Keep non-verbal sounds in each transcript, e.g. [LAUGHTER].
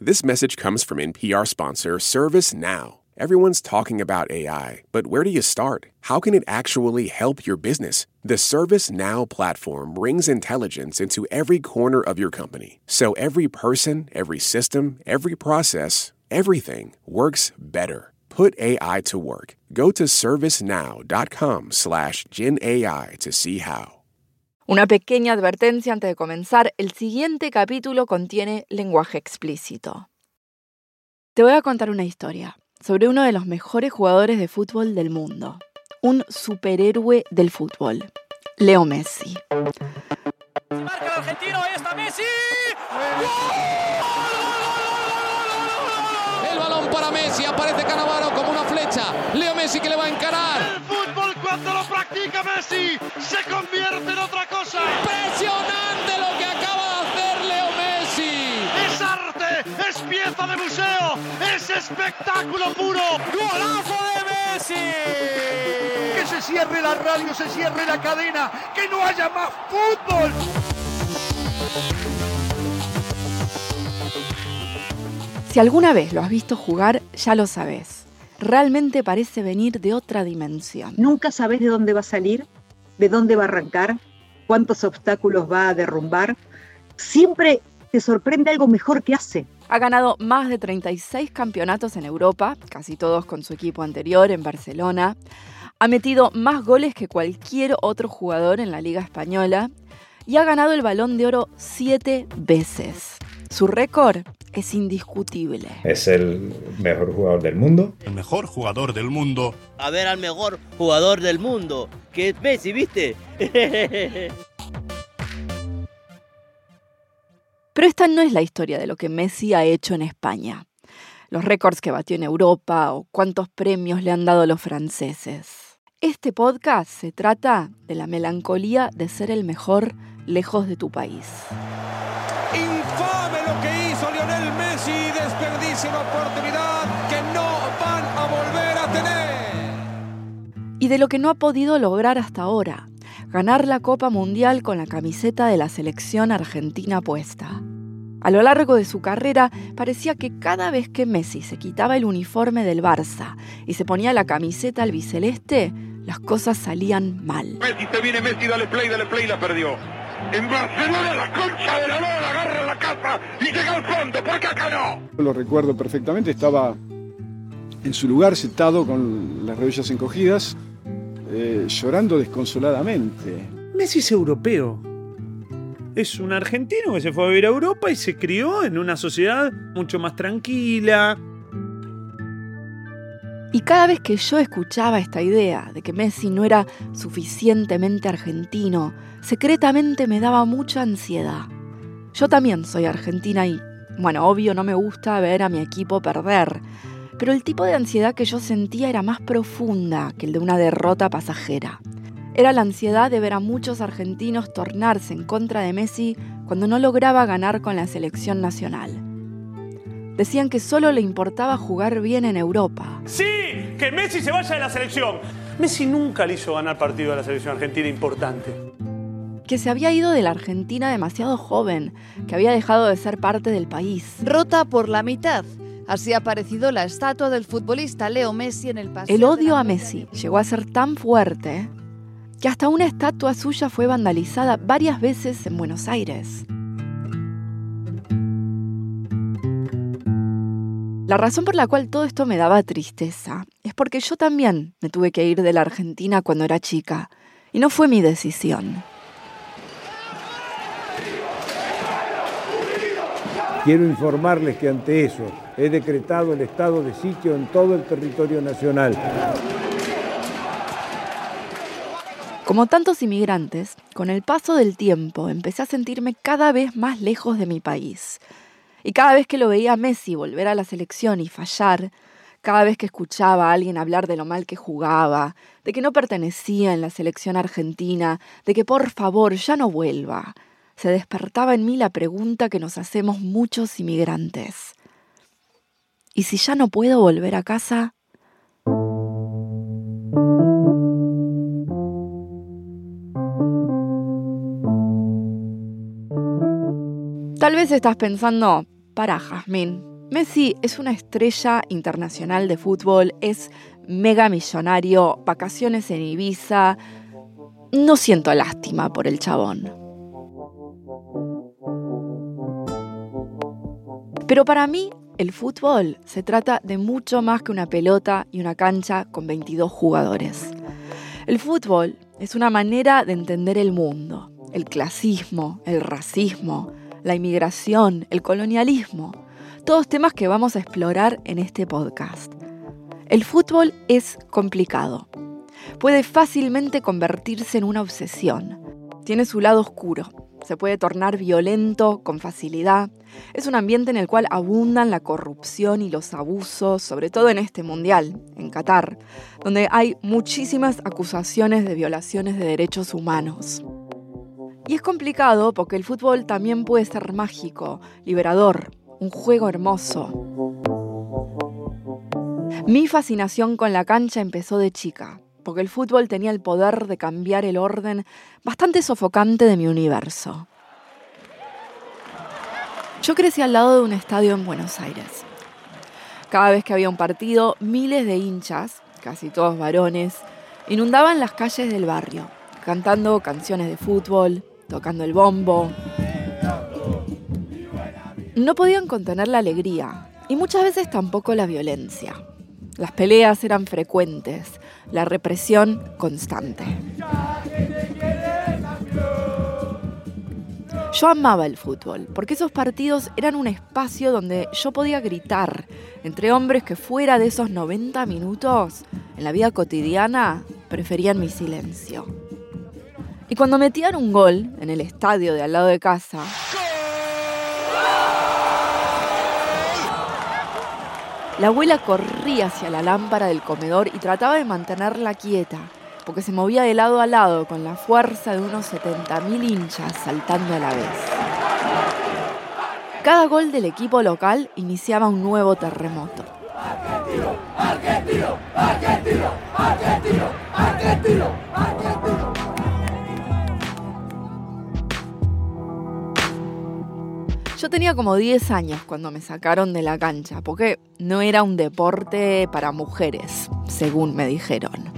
This message comes from NPR sponsor ServiceNow. Everyone's talking about AI, but where do you start? How can it actually help your business? The ServiceNow platform brings intelligence into every corner of your company. So every person, every system, every process, everything works better. Put AI to work. Go to servicenow.com slash GenAI to see how. Una pequeña advertencia antes de comenzar, el siguiente capítulo contiene lenguaje explícito. Te voy a contar una historia sobre uno de los mejores jugadores de fútbol del mundo, un superhéroe del fútbol, Leo Messi. Marca el argentino, ahí está Messi. El balón para Messi, aparece Canavaro como una flecha. Leo Messi que le va a encarar. El fútbol cuando lo practica Messi se convierte en otra cosa. Impresionante lo que acaba de hacer Leo Messi. Es arte, es pieza de museo, es espectáculo puro. ¡Golazo de Messi! Que se cierre la radio, se cierre la cadena, que no haya más fútbol. Si alguna vez lo has visto jugar, ya lo sabes. Realmente parece venir de otra dimensión. Nunca sabes de dónde va a salir, de dónde va a arrancar, cuántos obstáculos va a derrumbar. Siempre te sorprende algo mejor que hace. Ha ganado más de 36 campeonatos en Europa, casi todos con su equipo anterior en Barcelona. Ha metido más goles que cualquier otro jugador en la Liga Española y ha ganado el balón de oro siete veces. Su récord es indiscutible. Es el mejor jugador del mundo. El mejor jugador del mundo. A ver al mejor jugador del mundo, que es Messi, ¿viste? [LAUGHS] Pero esta no es la historia de lo que Messi ha hecho en España, los récords que batió en Europa o cuántos premios le han dado los franceses. Este podcast se trata de la melancolía de ser el mejor lejos de tu país. Desperdicia una oportunidad que no van a volver a tener. Y de lo que no ha podido lograr hasta ahora, ganar la Copa Mundial con la camiseta de la selección argentina puesta. A lo largo de su carrera parecía que cada vez que Messi se quitaba el uniforme del Barça y se ponía la camiseta albiceleste, las cosas salían mal. Messi, te viene Messi, dale play, dale play, la perdió. En Barcelona, la concha de la lora, agarra la casa y llega al fondo, ¿por qué acá no? Lo recuerdo perfectamente, estaba en su lugar sentado con las rodillas encogidas, eh, llorando desconsoladamente. Messi es europeo. Es un argentino que se fue a vivir a Europa y se crió en una sociedad mucho más tranquila. Y cada vez que yo escuchaba esta idea de que Messi no era suficientemente argentino, secretamente me daba mucha ansiedad. Yo también soy argentina y, bueno, obvio no me gusta ver a mi equipo perder, pero el tipo de ansiedad que yo sentía era más profunda que el de una derrota pasajera. Era la ansiedad de ver a muchos argentinos tornarse en contra de Messi cuando no lograba ganar con la selección nacional. Decían que solo le importaba jugar bien en Europa. ¡Sí! ¡Que Messi se vaya de la selección! Messi nunca le hizo ganar partido a la selección argentina importante. Que se había ido de la Argentina demasiado joven, que había dejado de ser parte del país. Rota por la mitad. Así ha aparecido la estatua del futbolista Leo Messi en el paseo. El odio a Messi llegó a ser tan fuerte que hasta una estatua suya fue vandalizada varias veces en Buenos Aires. La razón por la cual todo esto me daba tristeza es porque yo también me tuve que ir de la Argentina cuando era chica y no fue mi decisión. Quiero informarles que ante eso he decretado el estado de sitio en todo el territorio nacional. Como tantos inmigrantes, con el paso del tiempo empecé a sentirme cada vez más lejos de mi país. Y cada vez que lo veía a Messi volver a la selección y fallar, cada vez que escuchaba a alguien hablar de lo mal que jugaba, de que no pertenecía en la selección argentina, de que por favor ya no vuelva, se despertaba en mí la pregunta que nos hacemos muchos inmigrantes. ¿Y si ya no puedo volver a casa? Tal vez estás pensando, Para Jazmín, Messi es una estrella internacional de fútbol, es mega millonario, vacaciones en Ibiza. No siento lástima por el chabón. Pero para mí, el fútbol se trata de mucho más que una pelota y una cancha con 22 jugadores. El fútbol es una manera de entender el mundo, el clasismo, el racismo, la inmigración, el colonialismo, todos temas que vamos a explorar en este podcast. El fútbol es complicado. Puede fácilmente convertirse en una obsesión. Tiene su lado oscuro. Se puede tornar violento con facilidad. Es un ambiente en el cual abundan la corrupción y los abusos, sobre todo en este mundial, en Qatar, donde hay muchísimas acusaciones de violaciones de derechos humanos. Y es complicado porque el fútbol también puede ser mágico, liberador, un juego hermoso. Mi fascinación con la cancha empezó de chica, porque el fútbol tenía el poder de cambiar el orden bastante sofocante de mi universo. Yo crecí al lado de un estadio en Buenos Aires. Cada vez que había un partido, miles de hinchas, casi todos varones, inundaban las calles del barrio, cantando canciones de fútbol, tocando el bombo. No podían contener la alegría y muchas veces tampoco la violencia. Las peleas eran frecuentes, la represión constante. Yo amaba el fútbol, porque esos partidos eran un espacio donde yo podía gritar entre hombres que fuera de esos 90 minutos, en la vida cotidiana, preferían mi silencio. Y cuando metían un gol en el estadio de al lado de casa, la abuela corría hacia la lámpara del comedor y trataba de mantenerla quieta, porque se movía de lado a lado con la fuerza de unos 70.000 hinchas saltando a la vez. Cada gol del equipo local iniciaba un nuevo terremoto. Argentino, argentino, argentino, Yo tenía como 10 años cuando me sacaron de la cancha, porque no era un deporte para mujeres, según me dijeron.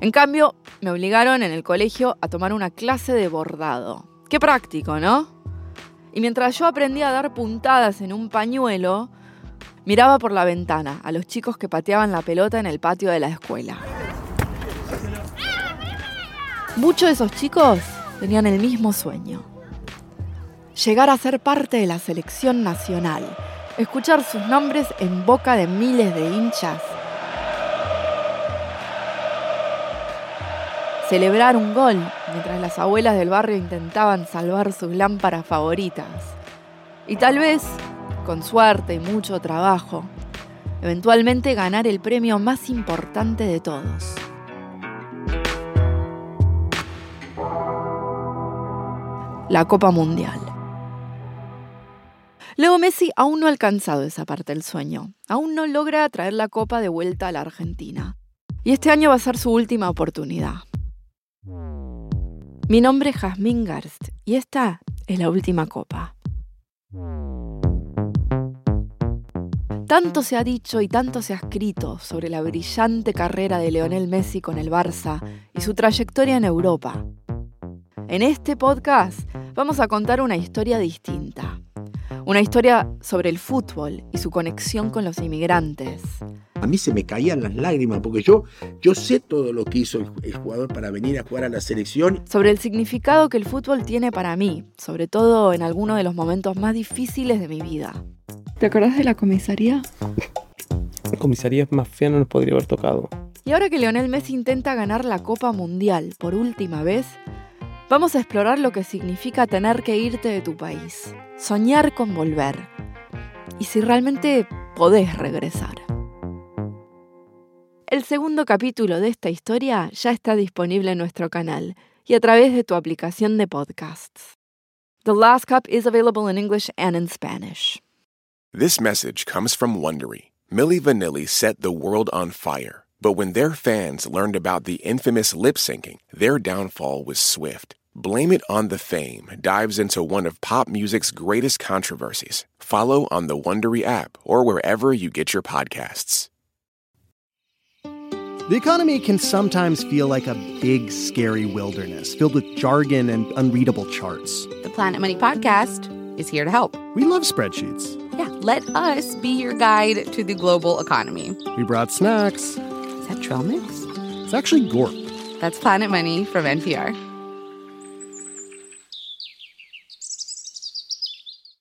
En cambio, me obligaron en el colegio a tomar una clase de bordado. Qué práctico, ¿no? Y mientras yo aprendía a dar puntadas en un pañuelo, miraba por la ventana a los chicos que pateaban la pelota en el patio de la escuela. Muchos de esos chicos tenían el mismo sueño llegar a ser parte de la selección nacional, escuchar sus nombres en boca de miles de hinchas, celebrar un gol mientras las abuelas del barrio intentaban salvar sus lámparas favoritas y tal vez, con suerte y mucho trabajo, eventualmente ganar el premio más importante de todos. La Copa Mundial. Leo Messi aún no ha alcanzado esa parte del sueño. Aún no logra traer la copa de vuelta a la Argentina. Y este año va a ser su última oportunidad. Mi nombre es Jasmine Garst y esta es la última copa. Tanto se ha dicho y tanto se ha escrito sobre la brillante carrera de Leonel Messi con el Barça y su trayectoria en Europa. En este podcast vamos a contar una historia distinta una historia sobre el fútbol y su conexión con los inmigrantes. A mí se me caían las lágrimas porque yo, yo sé todo lo que hizo el, jugador para venir a jugar a la selección. Sobre el significado que el fútbol tiene para mí, sobre todo en algunos de los momentos más difíciles de mi vida. ¿Te acordás de la comisaría? La comisaría más fea no nos podría haber tocado. Y ahora que Leonel Messi intenta ganar la Copa Mundial por última vez, Vamos a explorar lo que significa tener que irte de tu país, soñar con volver y si realmente podés regresar. El segundo capítulo de esta historia ya está disponible en nuestro canal y a través de tu aplicación de podcasts. The Last Cup is available in English and in Spanish. This message comes from Wondery. Milli Vanilli set the world on fire, but when their fans learned about the infamous lip syncing, their downfall was swift. Blame It on the Fame dives into one of pop music's greatest controversies. Follow on the Wondery app or wherever you get your podcasts. The economy can sometimes feel like a big, scary wilderness filled with jargon and unreadable charts. The Planet Money Podcast is here to help. We love spreadsheets. Yeah, let us be your guide to the global economy. We brought snacks. That trail mix? It's actually Gorp. That's Planet Money from NPR.